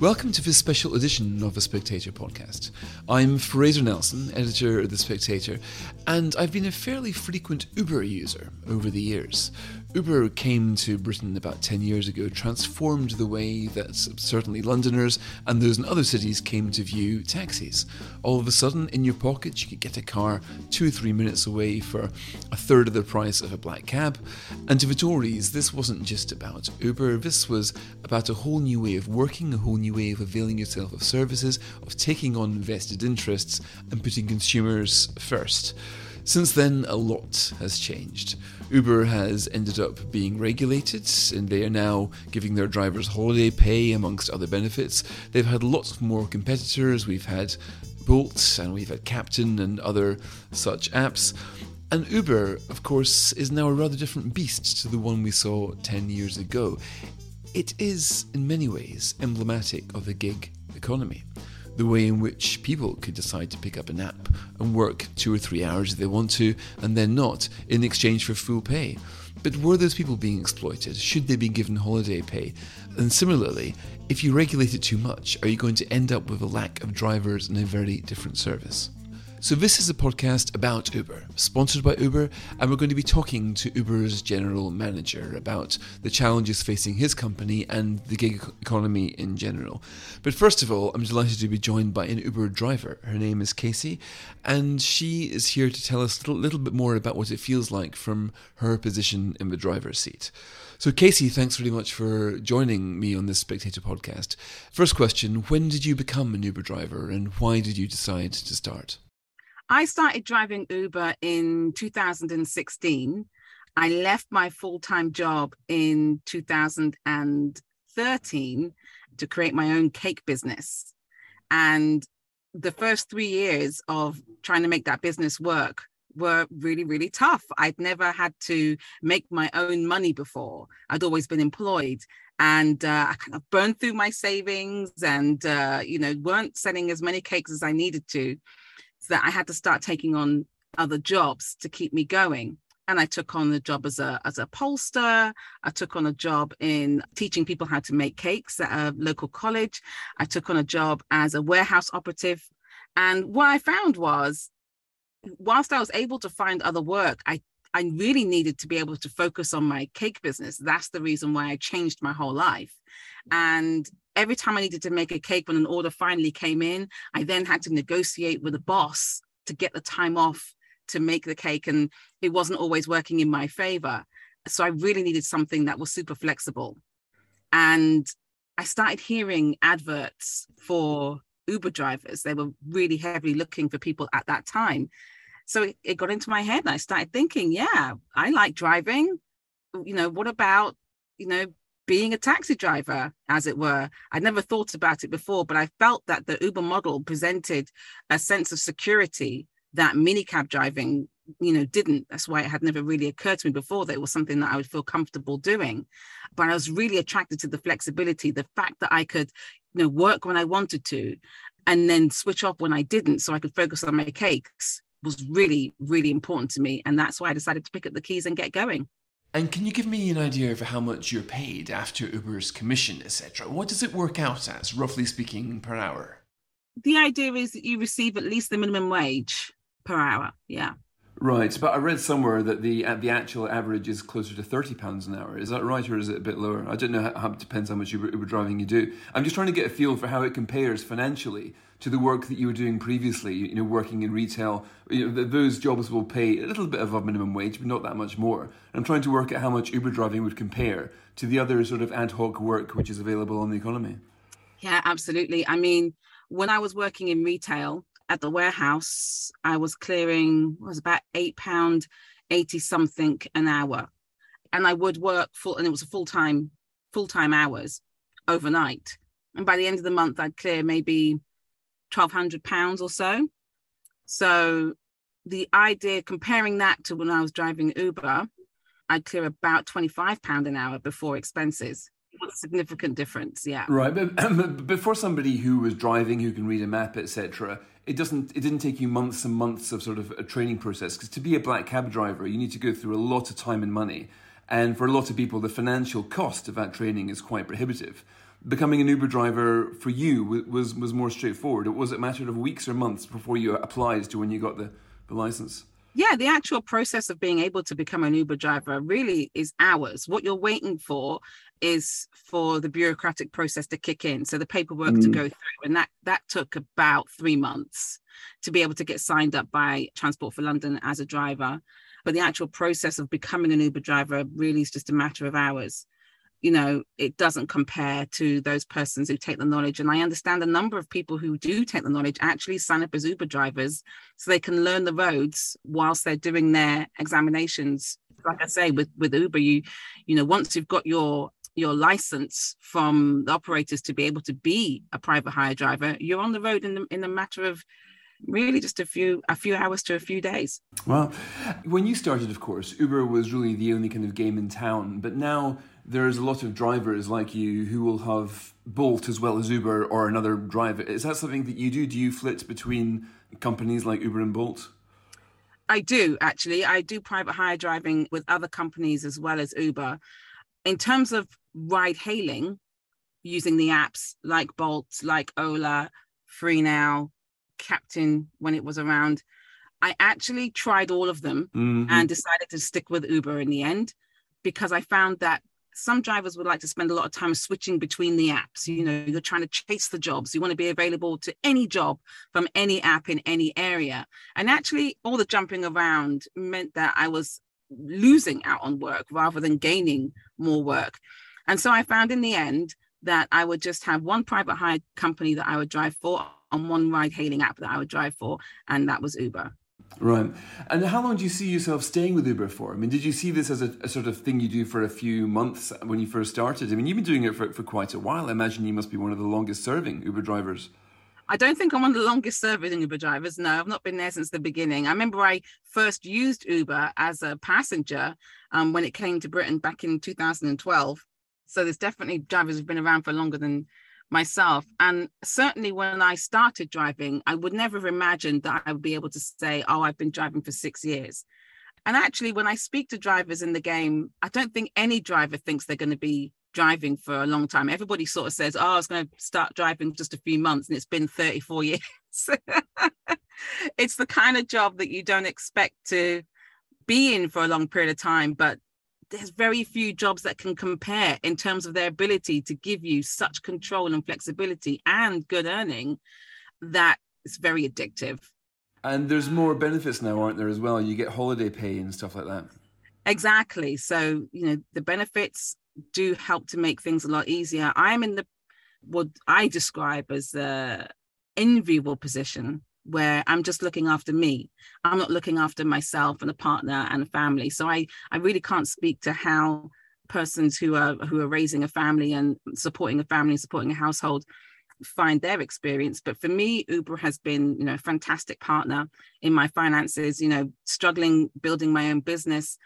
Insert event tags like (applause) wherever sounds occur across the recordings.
Welcome to this special edition of the Spectator podcast. I'm Fraser Nelson, editor of The Spectator, and I've been a fairly frequent Uber user over the years. Uber came to Britain about 10 years ago, transformed the way that certainly Londoners and those in other cities came to view taxis. All of a sudden, in your pocket, you could get a car two or three minutes away for a third of the price of a black cab. And to the Tories, this wasn't just about Uber, this was about a whole new way of working, a whole new way of availing yourself of services, of taking on vested interests, and putting consumers first. Since then, a lot has changed. Uber has ended up being regulated, and they are now giving their drivers holiday pay amongst other benefits. They've had lots more competitors. We've had Bolt, and we've had Kapten, and other such apps. And Uber, of course, is now a rather different beast to the one we saw 10 years ago. It is, in many ways, emblematic of the gig economy the way in which people could decide to pick up an app and work two or three hours if they want to, and then not, in exchange for full pay. But were those people being exploited? Should they be given holiday pay? And similarly, if you regulate it too much, are you going to end up with a lack of drivers and a very different service? So, this is a podcast about Uber, sponsored by Uber, and we're going to be talking to Uber's general manager about the challenges facing his company and the gig economy in general. But first of all, I'm delighted to be joined by an Uber driver. Her name is Kasey, and she is here to tell us a little, bit more about what it feels like from her position in the driver's seat. So, Kasey, thanks very much for joining me on this Spectator podcast. First question When did you become an Uber driver, and why did you decide to start? I started driving Uber in 2016. I left my full time job in 2013 to create my own cake business. And the first three years of trying to make that business work were really, really tough. I'd never had to make my own money before. I'd always been employed and uh, I kind of burned through my savings and, uh, you know, weren't selling as many cakes as I needed to that I had to start taking on other jobs to keep me going. And I took on a job as a as a pollster. I took on a job in teaching people how to make cakes at a local college. I took on a job as a warehouse operative. And what I found was, whilst I was able to find other work, I I really needed to be able to focus on my cake business. That's the reason why I changed my whole life. And every time I needed to make a cake when an order finally came in, I then had to negotiate with the boss to get the time off to make the cake. And it wasn't always working in my favor. So I really needed something that was super flexible. And I started hearing adverts for Uber drivers. They were really heavily looking for people at that time. So it, it got into my head and I started thinking, yeah, I like driving. You know, what about, you know, being a taxi driver, as it were. I'd never thought about it before, but I felt that the Uber model presented a sense of security that minicab driving, you know, didn't. That's why it had never really occurred to me before that it was something that I would feel comfortable doing. But I was really attracted to the flexibility, the fact that I could, you know, work when I wanted to and then switch off when I didn't so I could focus on my cakes was really, really important to me. And that's why I decided to pick up the keys and get going. And can you give me an idea of how much you're paid after Uber's commission, etc.? What does it work out as, roughly speaking, per hour? The idea is that you receive at least the minimum wage per hour. Yeah. Right, but I read somewhere that the uh, the actual average is closer to thirty pounds an hour. Is that right, or is it a bit lower? I don't know. How, it depends how much Uber, Uber driving you do. I'm just trying to get a feel for how it compares financially to the work that you were doing previously. You know, working in retail. You know, those jobs will pay a little bit above minimum wage, but not that much more. I'm trying to work out how much Uber driving would compare to the other sort of ad hoc work which is available on the economy. Yeah, absolutely. I mean, when I was working in retail, at the warehouse, I was clearing was about eight pound eighty something an hour, and I would work full, and it was a full time full time hours overnight. And by the end of the month, I'd clear maybe twelve hundred pounds or so. So the idea comparing that to when I was driving Uber, I'd clear about twenty five pound an hour before expenses significant difference yeah right (clears throat) but before somebody who was driving who can read a map etc it doesn't it didn't take you months and months of sort of a training process because to be a black cab driver you need to go through a lot of time and money and for a lot of people the financial cost of that training is quite prohibitive becoming an Uber driver for you was was more straightforward? It was it a matter of weeks or months before you applied to when you got the, the license? Yeah, the actual process of being able to become an Uber driver really is hours. What you're waiting for is for the bureaucratic process to kick in, so the paperwork mm. to go through, and that that took about three months to be able to get signed up by Transport for London as a driver. But the actual process of becoming an Uber driver really is just a matter of hours you know it doesn't compare to those persons who take the knowledge and i understand a number of people who do take the knowledge actually sign up as uber drivers so they can learn the roads whilst they're doing their examinations like i say with with uber you you know once you've got your your license from the operators to be able to be a private hire driver you're on the road in the, in a matter of really just a few a few hours to a few days well when you started of course uber was really the only kind of game in town but now there's a lot of drivers like you who will have Bolt as well as Uber or another driver. Is that something that you do? Do you flit between companies like Uber and Bolt? I do actually. I do private hire driving with other companies as well as Uber. In terms of ride hailing, using the apps like Bolt, like Ola, FreeNow, Kapten when it was around, I actually tried all of them mm-hmm. and decided to stick with Uber in the end because I found that some drivers would like to spend a lot of time switching between the apps. You know, you're trying to chase the jobs. You want to be available to any job from any app in any area. And actually, all the jumping around meant that I was losing out on work rather than gaining more work. And so I found in the end that I would just have one private hire company that I would drive for on one ride hailing app that I would drive for, and that was Uber. Right. And how long do you see yourself staying with Uber for? I mean, did you see this as a, a, sort of thing you do for a few months when you first started? I mean, you've been doing it for, for quite a while. I imagine you must be one of the longest serving Uber drivers. I don't think I'm one of the longest serving Uber drivers. No, I've not been there since the beginning. I remember I first used Uber as a passenger um, when it came to Britain back in 2012. So there's definitely drivers who've been around for longer than myself. And certainly when I started driving, I would never have imagined that I would be able to say, oh, I've been driving for six years. And actually, when I speak to drivers in the game, I don't think any driver thinks they're going to be driving for a long time. Everybody sort of says, oh, I was going to start driving just a few months and it's been 34 (laughs) years. it's the kind of job that you don't expect to be in for a long period of time, but there's very few jobs that can compare in terms of their ability to give you such control and flexibility and good earning that it's very addictive. And there's more benefits now, aren't there, as well? You get holiday pay and stuff like that. Exactly. So, you know, the benefits do help to make things a lot easier. I'm in the what I describe as the enviable position where I'm just looking after me. I'm not looking after myself and a partner and a family. So I I really can't speak to how persons who are who are raising a family and supporting a family and supporting a household find their experience but for me uber has been you know a fantastic partner in my finances you know struggling building my own business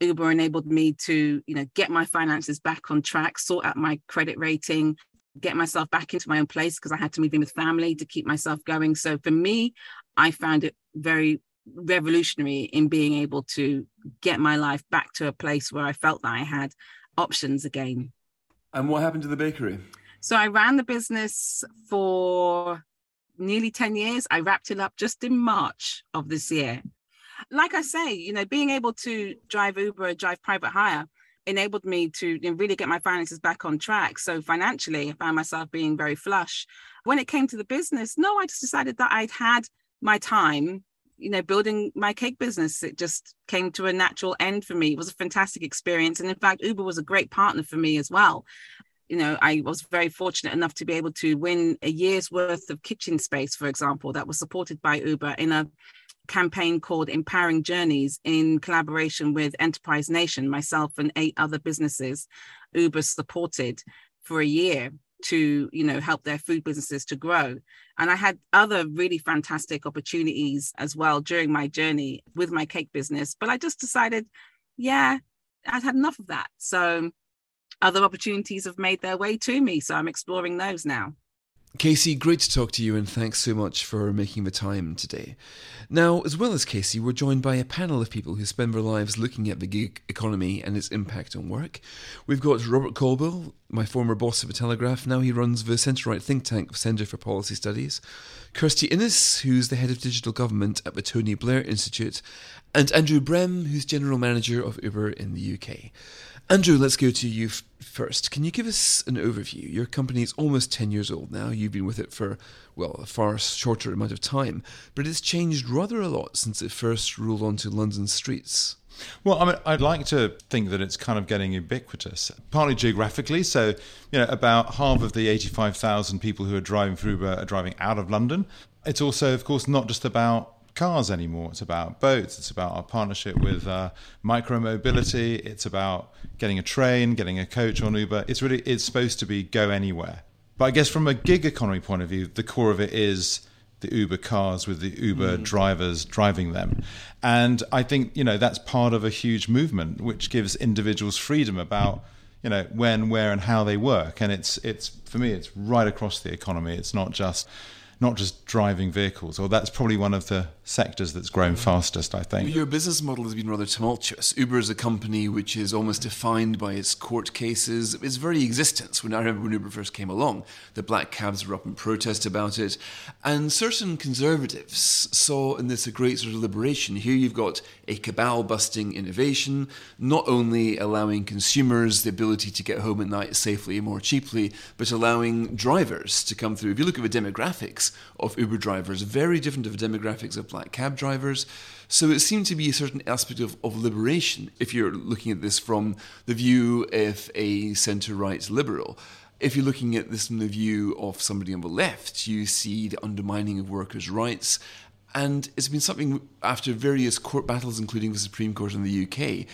uber enabled me to you know get my finances back on track sort out my credit rating get myself back into my own place because I had to move in with family to keep myself going. So for me, I found it very revolutionary in being able to get my life back to a place where I felt that I had options again. And what happened to the bakery? So I ran the business for nearly 10 years. I wrapped it up just in March of this year. Like I say, you know, being able to drive Uber, drive private hire, enabled me to really get my finances back on track. So financially, I found myself being very flush. When it came to the business, no, I just decided that I'd had my time, you know, building my cake business. It just came to a natural end for me. It was a fantastic experience. And in fact, Uber was a great partner for me as well. You know, I was very fortunate enough to be able to win a year's worth of kitchen space, for example, that was supported by Uber in a campaign called Empowering Journeys in collaboration with Enterprise Nation, myself and eight other businesses, Uber supported for a year to you know help their food businesses to grow. And i had other really fantastic opportunities as well during my journey with my cake business but i just decided yeah i'd had enough of that. So other opportunities have made their way to me so i'm exploring those now Kasey, great to talk to you and thanks so much for making the time today. Now, as well as Kasey, we're joined by a panel of people who spend their lives looking at the gig economy and its impact on work. We've got Robert Colville, my former boss at the Telegraph. Now he runs the centre right think tank Centre for Policy Studies. Kirsty Innes, who's the head of digital government at the Tony Blair Institute. And Andrew Brem, who's general manager of Uber in the UK. Andrew, let's go to you f- first. Can you give us an overview? Your company is almost 10 years old now. You've been with it for, well, a far shorter amount of time, but it's changed rather a lot since it first rolled onto London's streets. Well, I mean, I'd like to think that it's kind of getting ubiquitous, partly geographically. So, you know, about half of the 85,000 people who are driving through Uber are driving out of London. It's also, of course, not just about cars anymore. It's about boats. It's about our partnership with uh, micromobility. It's about getting a train, getting a coach on Uber. It's really it's supposed to be go anywhere. But I guess from a gig economy point of view, the core of it is the Uber cars with the Uber mm. drivers driving them. And I think, you know, that's part of a huge movement which gives individuals freedom about, you know, when, where and how they work. And it's it's for me it's right across the economy. It's not just not just driving vehicles, or that's probably one of the sectors that's grown fastest, I think. Your business model has been rather tumultuous. Uber is a company which is almost defined by its court cases, its very existence. When I remember when Uber first came along, the black cabs were up in protest about it, and certain conservatives saw in this a great sort of liberation. Here you've got a cabal busting innovation, not only allowing consumers the ability to get home at night safely and more cheaply, but allowing drivers to come through. If you look at the demographics of Uber drivers, very different to the demographics of black cab drivers. So it seemed to be a certain aspect of, of liberation if you're looking at this from the view of a centre right liberal. If you're looking at this from the view of somebody on the left, you see the undermining of workers' rights. And it's been something after various court battles, including the Supreme Court in the UK,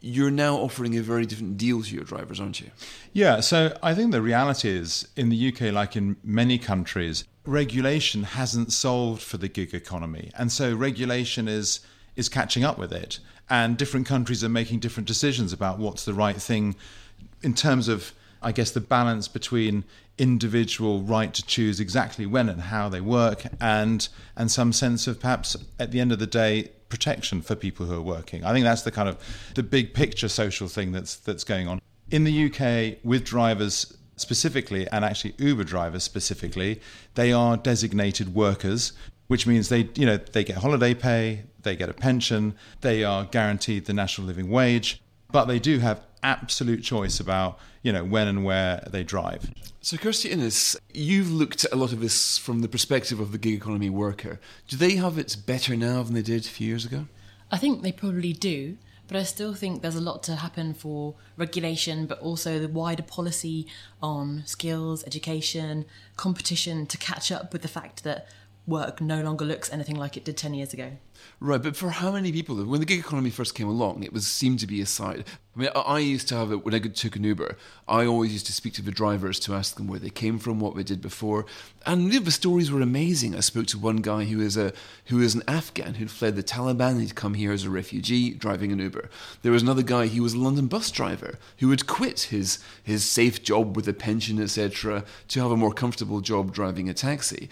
you're now offering a very different deal to your drivers, aren't you? Yeah, so I think the reality is in the UK, like in many countries, regulation hasn't solved for the gig economy. And so regulation is is catching up with it. And different countries are making different decisions about what's the right thing in terms of I guess the balance between individual right to choose exactly when and how they work and and some sense of perhaps at the end of the day protection for people who are working. I think that's the kind of the big picture social thing that's that's going on. In the UK with drivers specifically, and actually Uber drivers specifically, they are designated workers, which means they, you know, they get holiday pay, they get a pension, they are guaranteed the national living wage, but they do have absolute choice about, you know, when and where they drive. So, Kirsty Innes, you've looked at a lot of this from the perspective of the gig economy worker. Do they have it better now than they did a few years ago? I think they probably do. But I still think there's a lot to happen for regulation, but also the wider policy on skills, education, competition to catch up with the fact that work no longer looks anything like it did 10 years ago. Right, but for how many people? When the gig economy first came along, it was seemed to be a side. I mean, I used to have it when I took an Uber. I always used to speak to the drivers to ask them where they came from, what they did before, and the stories were amazing. I spoke to one guy who is a who is an Afghan who'd fled the Taliban. He'd come here as a refugee, driving an Uber. There was another guy. He was a London bus driver who had quit his his safe job with a pension, etc., to have a more comfortable job driving a taxi.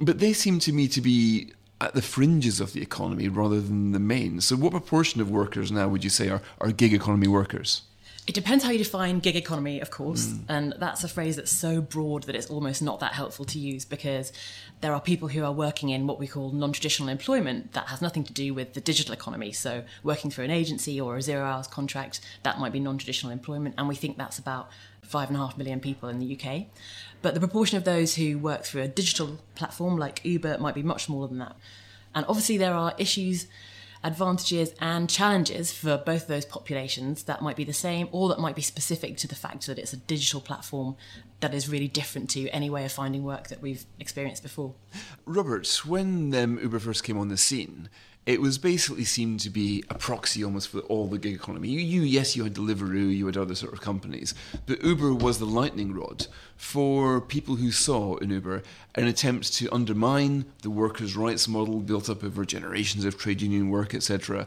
But they seem to me to be at the fringes of the economy rather than the main. So, what proportion of workers now would you say are, are gig economy workers? It depends how you define gig economy, of course, mm. and that's a phrase that's so broad that it's almost not that helpful to use because there are people who are working in what we call non traditional employment that has nothing to do with the digital economy. So, working through an agency or a zero hours contract, that might be non traditional employment, and we think that's about five and a half million people in the UK. But the proportion of those who work through a digital platform like Uber might be much smaller than that. And obviously, there are issues, advantages, and challenges for both those populations that might be the same or that might be specific to the fact that it's a digital platform that is really different to any way of finding work that we've experienced before. Robert, when um, Uber first came on the scene, it was basically seemed to be a proxy almost for all the gig economy. You, you, yes, you had Deliveroo, you had other sort of companies, but Uber was the lightning rod for people who saw in Uber an attempt to undermine the workers' rights model built up over generations of trade union work, etc.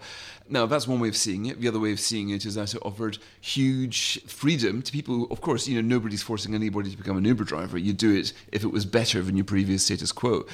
Now, that's one way of seeing it. The other way of seeing it is that it offered huge freedom to people. Of course, you know, nobody's forcing anybody to become an Uber driver. You do it if it was better than your previous status quo.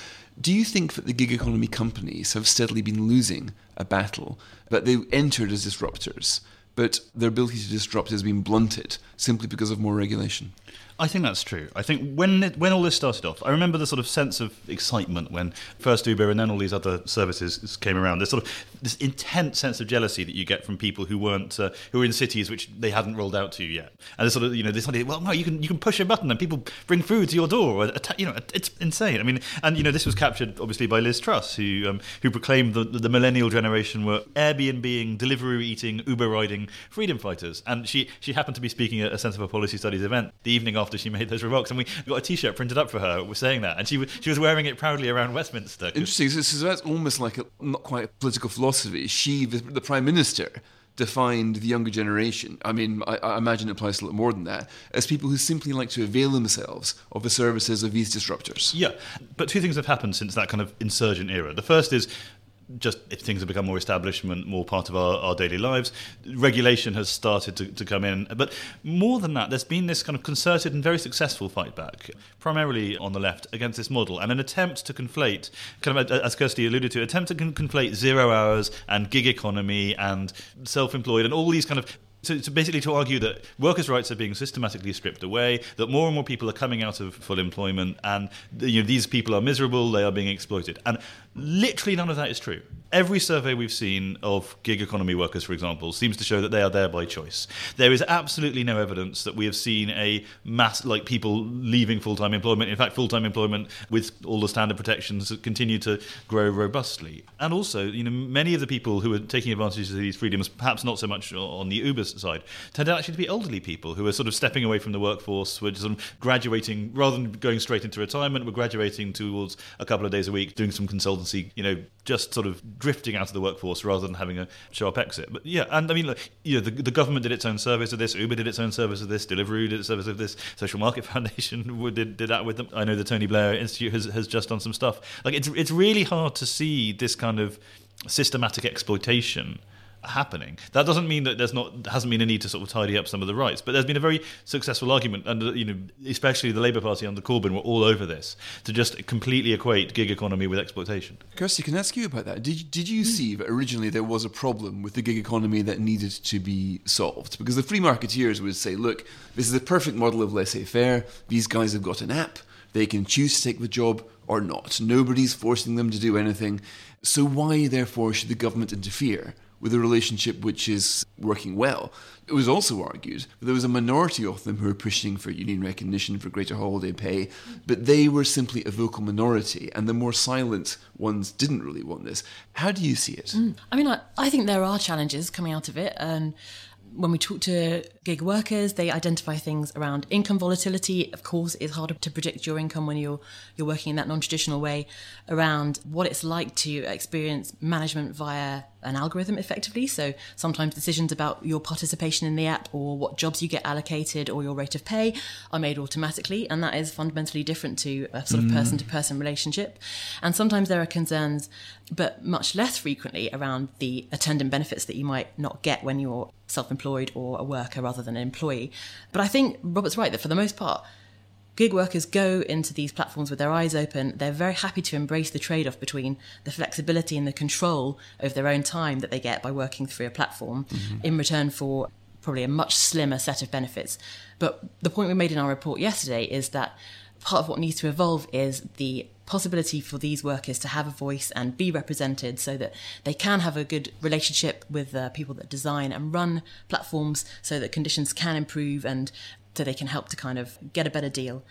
Do you think that the gig economy companies have steadily been losing a battle, that they entered as disruptors, but their ability to disrupt has been blunted simply because of more regulation? I think that's true. I think when it, when all this started off, I remember the sort of sense of excitement when first Uber and then all these other services came around. This sort of this intense sense of jealousy that you get from people who weren't uh, who were in cities which they hadn't rolled out to yet, and this sort of you know this idea. Well, no, you can you can push a button and people bring food to your door. You know, it's insane. I mean, and you know this was captured obviously by Liz Truss, who um, who proclaimed that the millennial generation were Airbnb, Deliveroo eating, Uber riding freedom fighters, and she she happened to be speaking at a Centre for Policy Studies event the evening after she made those remarks, and we got a T-shirt printed up for her saying that, and she was she was wearing it proudly around Westminster. Interesting. So, so that's almost like a, not quite a political philosophy. She, the, the prime minister, defined the younger generation, I mean, I, I, imagine it applies a lot more than that, as people who simply like to avail themselves of the services of these disruptors. Yeah, but two things have happened since that kind of insurgent era. The first is just if things have become more establishment, more part of our, our daily lives, regulation has started to, to come in. But more than that, there's been this kind of concerted and very successful fight back, primarily on the left, against this model and an attempt to conflate, kind of as Kirsty alluded to, attempt to conflate zero hours and gig economy and self employed and all these kind of so, so, basically to argue that workers' rights are being systematically stripped away, that more and more people are coming out of full employment, and you know, these people are miserable, they are being exploited. And literally none of that is true. Every survey we've seen of gig economy workers, for example, seems to show that they are there by choice. There is absolutely no evidence that we have seen a mass, like people leaving full time employment. In fact, full time employment with all the standard protections continue to grow robustly. And also, you know, many of the people who are taking advantage of these freedoms, perhaps not so much on the Uber side, tend actually to be elderly people who are sort of stepping away from the workforce, of graduating, rather than going straight into retirement, we're graduating towards a couple of days a week, doing some consultancy, you know, just sort of drifting out of the workforce rather than having a sharp exit. But yeah, and I mean, you know, the, the government did its own service of this, Uber did its own service of this, Deliveroo did its service of this, Social Market (laughs) Foundation (laughs) did, did that with them. I know the Tony Blair Institute has, has just done some stuff. Like, it's, it's really hard to see this kind of systematic exploitation happening. That doesn't mean that there's not hasn't been a need to sort of tidy up some of the rights, but there's been a very successful argument, and you know, especially the Labour Party under Corbyn were all over this to just completely equate gig economy with exploitation. Kirsty, can I ask you about that? Did did you see that originally there was a problem with the gig economy that needed to be solved? Because the free marketeers would say, look, this is the perfect model of laissez-faire. These guys have got an app; they can choose to take the job or not. Nobody's forcing them to do anything. So why, therefore, should the government interfere? With a relationship which is working well. It was also argued that there was a minority of them who were pushing for union recognition, for greater holiday pay, but they were simply a vocal minority, and the more silent ones didn't really want this. How do you see it? Mm. I mean, I, I think there are challenges coming out of it, and when we talk to gig workers, they identify things around income volatility. Of course, it's harder to predict your income when you're you're working in that non-traditional way. Around what it's like to experience management via an algorithm effectively. So sometimes decisions about your participation in the app or what jobs you get allocated or your rate of pay are made automatically. And that is fundamentally different to a sort of person to person relationship. And sometimes there are concerns, but much less frequently around the attendant benefits that you might not get when you're self employed or a worker rather than an employee. But I think Robert's right that for the most part, gig workers go into these platforms with their eyes open. They're very happy to embrace the trade off between the flexibility and the control of their own time that they get by working through a platform mm-hmm. in return for probably a much slimmer set of benefits. But the point we made in our report yesterday is that part of what needs to evolve is the possibility for these workers to have a voice and be represented so that they can have a good relationship with the people that design and run platforms so that conditions can improve and so they can help to kind of get a better deal.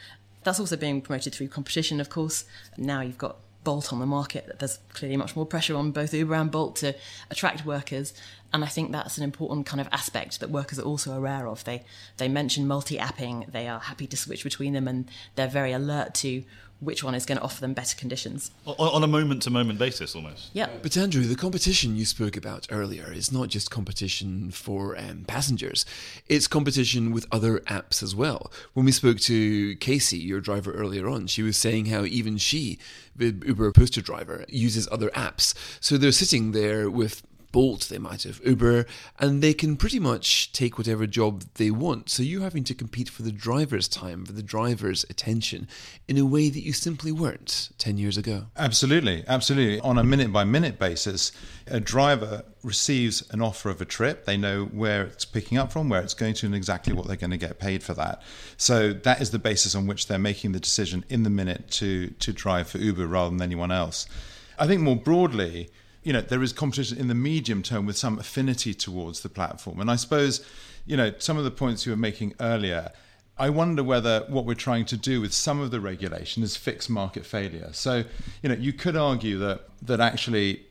That's also being promoted through competition, of course. Now you've got Bolt on the market. There's clearly much more pressure on both Uber and Bolt to attract workers, and I think that's an important kind of aspect that workers are also aware of. They they mention multi-apping. They are happy to switch between them, and they're very alert to which one is going to offer them better conditions. On, on a moment to moment basis, almost. Yeah. But Andrew, the competition you spoke about earlier is not just competition for um, passengers; it's competition with other apps as well. When we spoke to Kasey, your driver earlier on, she was saying how even she, the Uber poster driver, uses other apps. So they're sitting there with Bolt, they might have Uber, and they can pretty much take whatever job they want. So you're having to compete for the driver's time, for the driver's attention, in a way that you simply weren't 10 years ago. Absolutely, absolutely. On a minute by minute basis, a driver receives an offer of a trip. They know where it's picking up from, where it's going to, and exactly what they're going to get paid for that. So that is the basis on which they're making the decision in the minute to to drive for Uber rather than anyone else. I think more broadly, you know, there is competition in the medium term with some affinity towards the platform. And I suppose, you know, some of the points you were making earlier, I wonder whether what we're trying to do with some of the regulation is fix market failure. So, you know, you could argue that that actually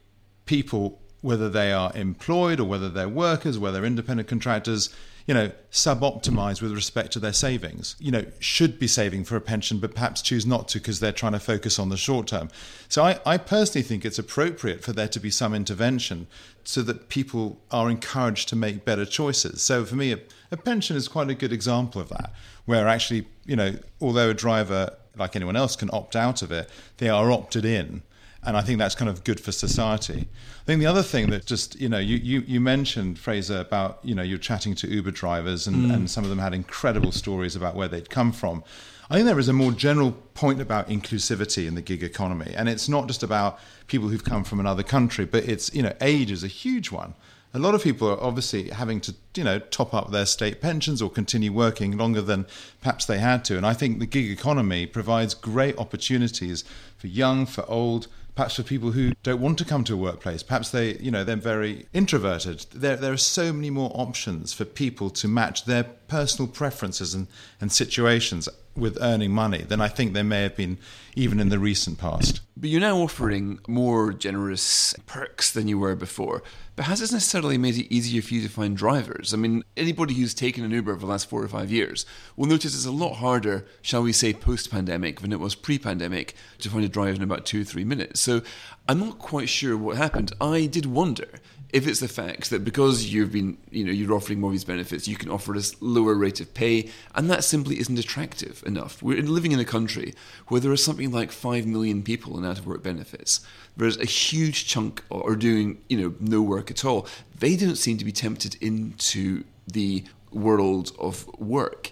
people, whether they are employed or whether they're workers, whether they're independent contractors, you know, sub-optimize with respect to their savings. You know, should be saving for a pension, but perhaps choose not to because they're trying to focus on the short term. So I, I personally think it's appropriate for there to be some intervention so that people are encouraged to make better choices. So for me, a, a pension is quite a good example of that, where actually, you know, although a driver like anyone else can opt out of it, they are opted in and I think that's kind of good for society. I think the other thing that just you know you you, you mentioned Fraser about you know you're chatting to Uber drivers and, mm. and some of them had incredible stories about where they'd come from. I think there is a more general point about inclusivity in the gig economy, and it's not just about people who've come from another country, but it's you know age is a huge one. A lot of people are obviously having to, you know, top up their state pensions or continue working longer than perhaps they had to. And I think the gig economy provides great opportunities for young, for old, perhaps for people who don't want to come to a workplace perhaps they you know they're very introverted. There, there are so many more options for people to match their personal preferences and, and situations with earning money than I think there may have been even in the recent past. But you're now offering more generous perks than you were before. But has this necessarily made it easier for you to find drivers? I mean, anybody who's taken an Uber for the last four or five years will notice it's a lot harder, shall we say, post pandemic than it was pre pandemic to find a driver in about two or three minutes. So I'm not quite sure what happened. I did wonder if it's the fact that because you've been, you know, you're offering more of these benefits, you can offer a lower rate of pay, and that simply isn't attractive enough. We're living in a country where there are something like five million people in out of work benefits. There's a huge chunk are doing, you know, no work at all. They don't seem to be tempted into the world of work.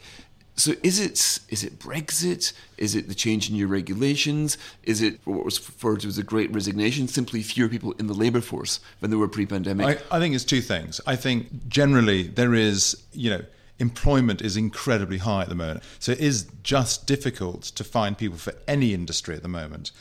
So is it is it Brexit? Is it the change in your regulations? Is it what was referred to as a great resignation? Simply fewer people in the labour force than there were pre-pandemic. I, I think it's two things. I think generally there is, you know, employment is incredibly high at the moment. So it is just difficult to find people for any industry at the moment.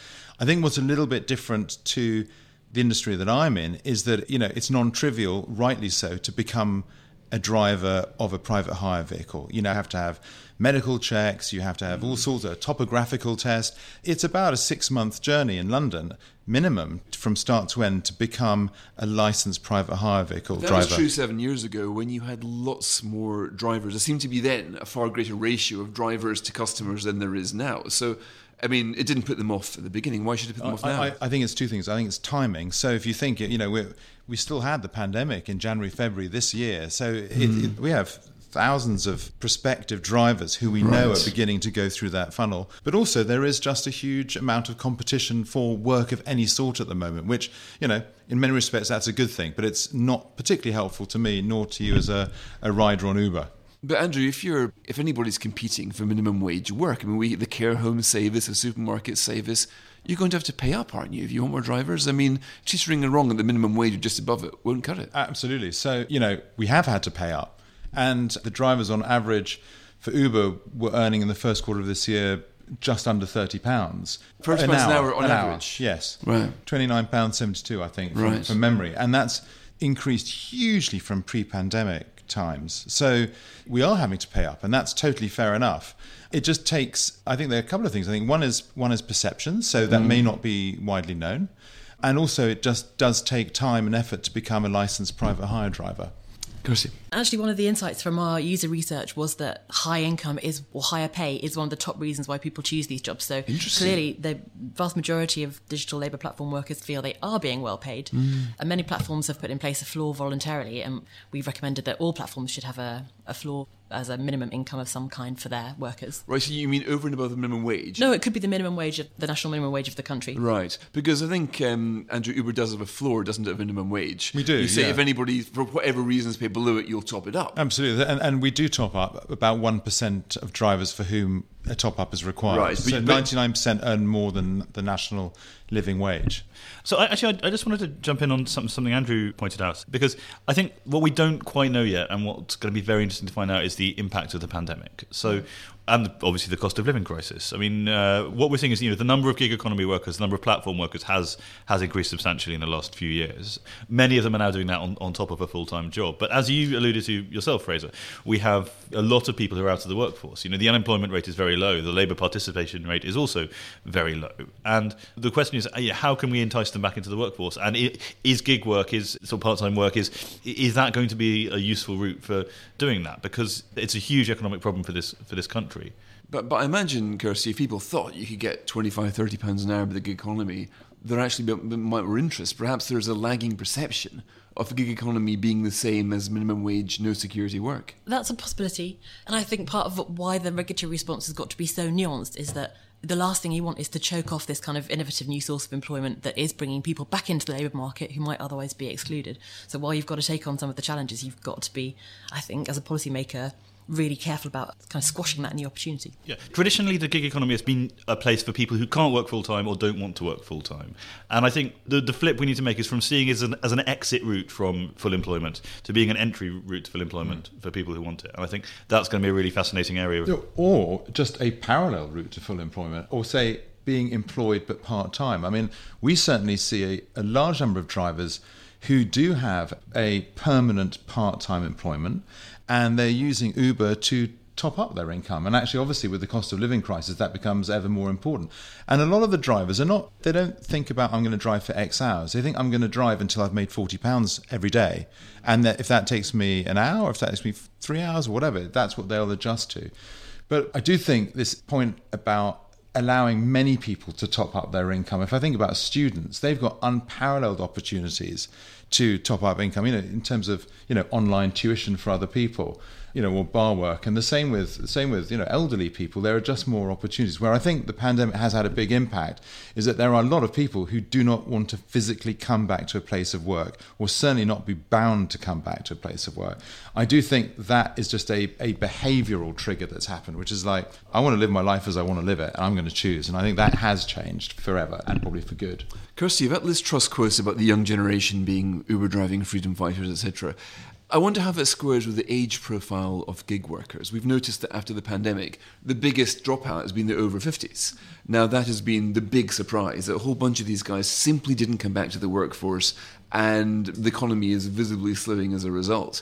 I think what's a little bit different to the industry that I'm in is that you know it's non-trivial, rightly so, to become a driver of a private hire vehicle. You now have to have medical checks, you have to have all mm. sorts of topographical tests. It's about a six month journey in London, minimum, from start to end to become a licensed private hire vehicle that driver. That was true seven years ago when you had lots more drivers. There seemed to be then a far greater ratio of drivers to customers than there is now. So I mean, it didn't put them off at the beginning. Why should it put them off now? I, I, think it's two things. I think it's timing. So if you think, you know, we we still had the pandemic in January, February this year. So it, mm. it, we have thousands of prospective drivers who we right. know are beginning to go through that funnel. But also, there is just a huge amount of competition for work of any sort at the moment, which, you know, in many respects, that's a good thing. But it's not particularly helpful to me, nor to you as a, a rider on Uber. But Andrew, if you're if anybody's competing for minimum wage work, I mean, we the care home say this, the supermarket say this, you're going to have to pay up, aren't you, if you want more drivers? I mean, teetering along at the minimum wage or just above it won't cut it. Absolutely. So you know, we have had to pay up, and the drivers on average for Uber were earning in the first quarter of this year just under thirty pounds. First an hour, an hour on an average. Hour. Yes, right. Twenty nine pounds seventy two, I think, from, right. from memory, and that's increased hugely from pre-pandemic times. So we are having to pay up, and that's totally fair enough. It just takes, I think there are a couple of things. I think one is one is perception, so that mm. may not be widely known, and also it just does take time and effort to become a licensed private hire driver. Kirsty. Actually, one of the insights from our user research was that high income is or higher pay is one of the top reasons why people choose these jobs. So clearly, the vast majority of digital labour platform workers feel they are being well paid, mm. and many platforms have put in place a floor voluntarily. And we've recommended that all platforms should have a, a floor as a minimum income of some kind for their workers. Right, so you mean over and above the minimum wage? No, it could be the minimum wage of the national minimum wage of the country. Right, because I think um, Andrew Uber does have a floor, doesn't it, of minimum wage? We do. You say yeah. if anybody, for whatever reasons, pay below it, you'll top it up. Absolutely, and, and we do top up about one percent of drivers for whom a top up is required. Right, so ninety nine percent earn more than the national living wage. So I, actually, I, I, just wanted to jump in on something, something Andrew pointed out because I think what we don't quite know yet, and what's going to be very interesting to find out, is the impact of the pandemic. So and obviously the cost of living crisis. I mean, uh, what we're seeing is you know the number of gig economy workers, the number of platform workers has has increased substantially in the last few years. Many of them are now doing that on, on top of a full time job. But as you alluded to yourself, Fraser, we have a lot of people who are out of the workforce. You know, the unemployment rate is very low. The labour participation rate is also very low. And the question is, uh, how can we entice them back into the workforce? And is gig work, is sort of part time work, is is that going to be a useful route for doing that? Because it's a huge economic problem for this for this country country. But, but I imagine, Kirsty, if people thought you could get 25, 30 pounds an hour with the gig economy, there actually might more interest. Perhaps there's a lagging perception of the gig economy being the same as minimum wage, no security work. That's a possibility. And I think part of why the regulatory response has got to be so nuanced is that the last thing you want is to choke off this kind of innovative new source of employment that is bringing people back into the labour market who might otherwise be excluded. So while you've got to take on some of the challenges, you've got to be, I think, as a policymaker, really careful about kind of squashing that new opportunity. Yeah, traditionally the gig economy has been a place for people who can't work full time or don't want to work full time, and I think the the flip we need to make is from seeing it as an as an exit route from full employment to being an entry route to full employment mm. for people who want it, and I think that's going to be a really fascinating area. Or just a parallel route to full employment, or say being employed but part time. I mean, we certainly see a, a large number of drivers who do have a permanent part time employment and they're using Uber to top up their income. And actually, obviously, with the cost of living crisis, that becomes ever more important. And a lot of the drivers are not, they don't think about, I'm going to drive for X hours. They think I'm going to drive until I've made £40 every day. And that if that takes me an hour, if that takes me three hours or whatever, that's what they'll adjust to. But I do think this point about allowing many people to top up their income. If I think about students, they've got unparalleled opportunities to top up income, you know, in terms of, you know, online tuition for other people you know, or bar work. And the same with same with you know elderly people. There are just more opportunities. Where I think the pandemic has had a big impact is that there are a lot of people who do not want to physically come back to a place of work, or certainly not be bound to come back to a place of work. I do think that is just a, a behavioural trigger that's happened, which is like I want to live my life as I want to live it, and I'm going to choose. And I think that has changed forever and probably for good. Kirsty, about Liz Truss quotes about the young generation being Uber driving freedom fighters, etc. I wonder how that squares with the age profile of gig workers. We've noticed that after the pandemic, the biggest dropout has been the over 50s. Now, that has been the big surprise that a whole bunch of these guys simply didn't come back to the workforce, and the economy is visibly slowing as a result.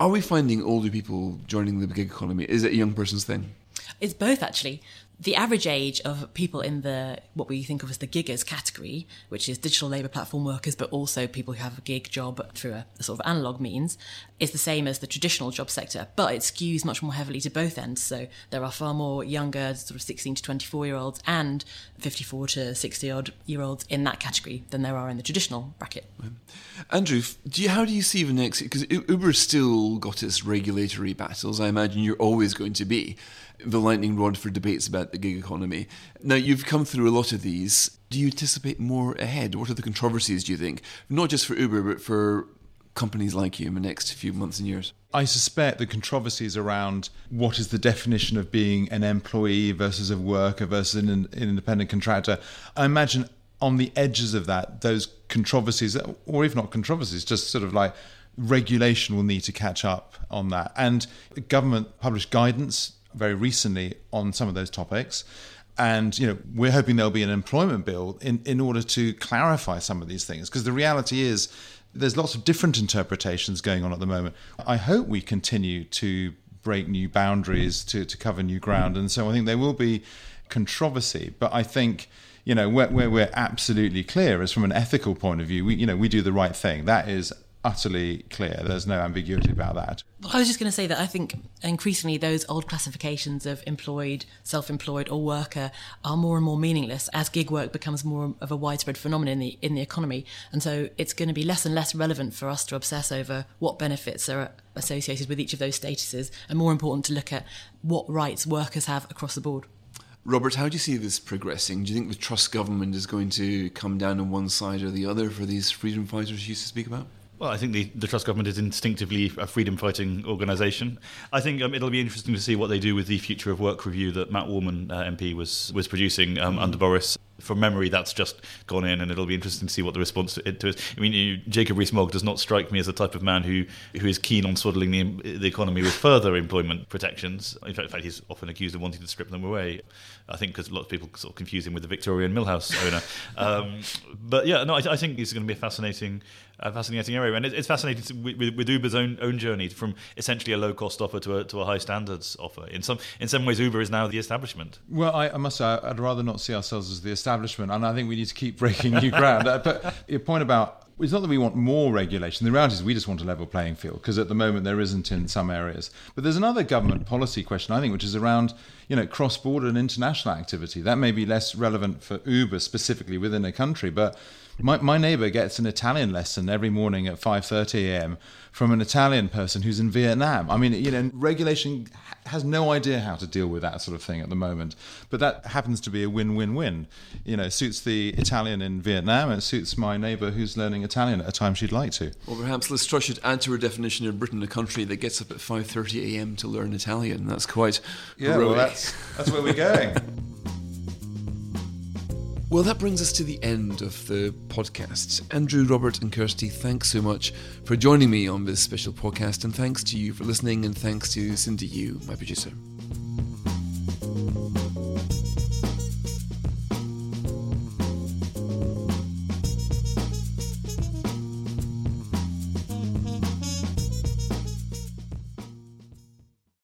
Are we finding older people joining the gig economy? Is it a young person's thing? It's both, actually the average age of people in the what we think of as the giggers category, which is digital labour platform workers, but also people who have a gig job through a, a, sort of analog means, is the same as the traditional job sector, but it skews much more heavily to both ends. So there are far more younger, sort of 16 to 24 year olds and 54 to 60 odd year olds in that category than there are in the traditional bracket. Andrew, do you, how do you see the next? Because Uber's still got its regulatory battles. I imagine you're always going to be the lightning rod for debates about the gig economy. Now, you've come through a lot of these. Do you anticipate more ahead? What are the controversies, do you think? Not just for Uber, but for companies like you in the next few months and years? I suspect the controversies around what is the definition of being an employee versus a worker versus an, an independent contractor. I imagine on the edges of that, those controversies, or if not controversies, just sort of like regulation will need to catch up on that. And government published guidance very recently on some of those topics. And you know, we're hoping there'll be an employment bill in, in order to clarify some of these things. Because the reality is there's lots of different interpretations going on at the moment. I hope we continue to break new boundaries to, to cover new ground. And so I think there will be controversy. But I think, you know, where, where we're absolutely clear is from an ethical point of view, we, you know, we do the right thing. That is utterly clear. There's no ambiguity about that. Well, I was just going to say that I think increasingly those old classifications of employed, self employed, or worker are more and more meaningless as gig work becomes more of a widespread phenomenon in the, in the economy. And so it's going to be less and less relevant for us to obsess over what benefits are associated with each of those statuses, and more important to look at what rights workers have across the board. Robert, how do you see this progressing? Do you think the Truss government is going to come down on one side or the other for these freedom fighters you used to speak about? Well, I think the, the Truss government is instinctively a freedom fighting organisation. I think um, it'll be interesting to see what they do with the Future of Work review that Matt Warman, uh, MP, was, was producing um, under Boris from memory, that's just gone in, and it'll be interesting to see what the response to it is. I mean, you, Jacob Rees-Mogg does not strike me as the type of man who, who is keen on swaddling the, the economy with further employment protections. In fact, in fact, he's often accused of wanting to strip them away. I think because lots of people sort of confuse him with the Victorian Millhouse owner. (laughs) Um, but yeah, no, I, I think it's going to be a fascinating, a fascinating area, and it's fascinating with, with, Uber's own own journey from essentially a low cost offer to a, to a high standards offer. In some in some ways, Uber is now the establishment. Well, I, I must say, I'd rather not see ourselves as the establishment, and I think we need to keep breaking new ground. (laughs) Uh, but your point about it's not that we want more regulation. The reality is we just want a level playing field because at the moment there isn't in some areas. But there's another government policy question, I think, which is around you know cross-border and international activity. That may be less relevant for Uber specifically within a country, but my, my neighbor gets an Italian lesson every morning at 5:30 a.m. from an Italian person who's in Vietnam. I mean, you know, regulation has no idea how to deal with that sort of thing at the moment. But that happens to be a win-win-win. You know, suits the Italian in Vietnam and it suits my neighbor who's learning Italian at a time she'd like to. Well, perhaps Liz Truss should add to her definition of Britain a country that gets up at 5:30 a.m. to learn Italian. That's quite yeah. Heroic. Well, that's that's where we're going. (laughs) Well, that brings us to the end of the podcast. Andrew, Robert, and Kirsty, thanks so much for joining me on this special podcast, and thanks to you for listening, and thanks to Cindy Yu, my producer.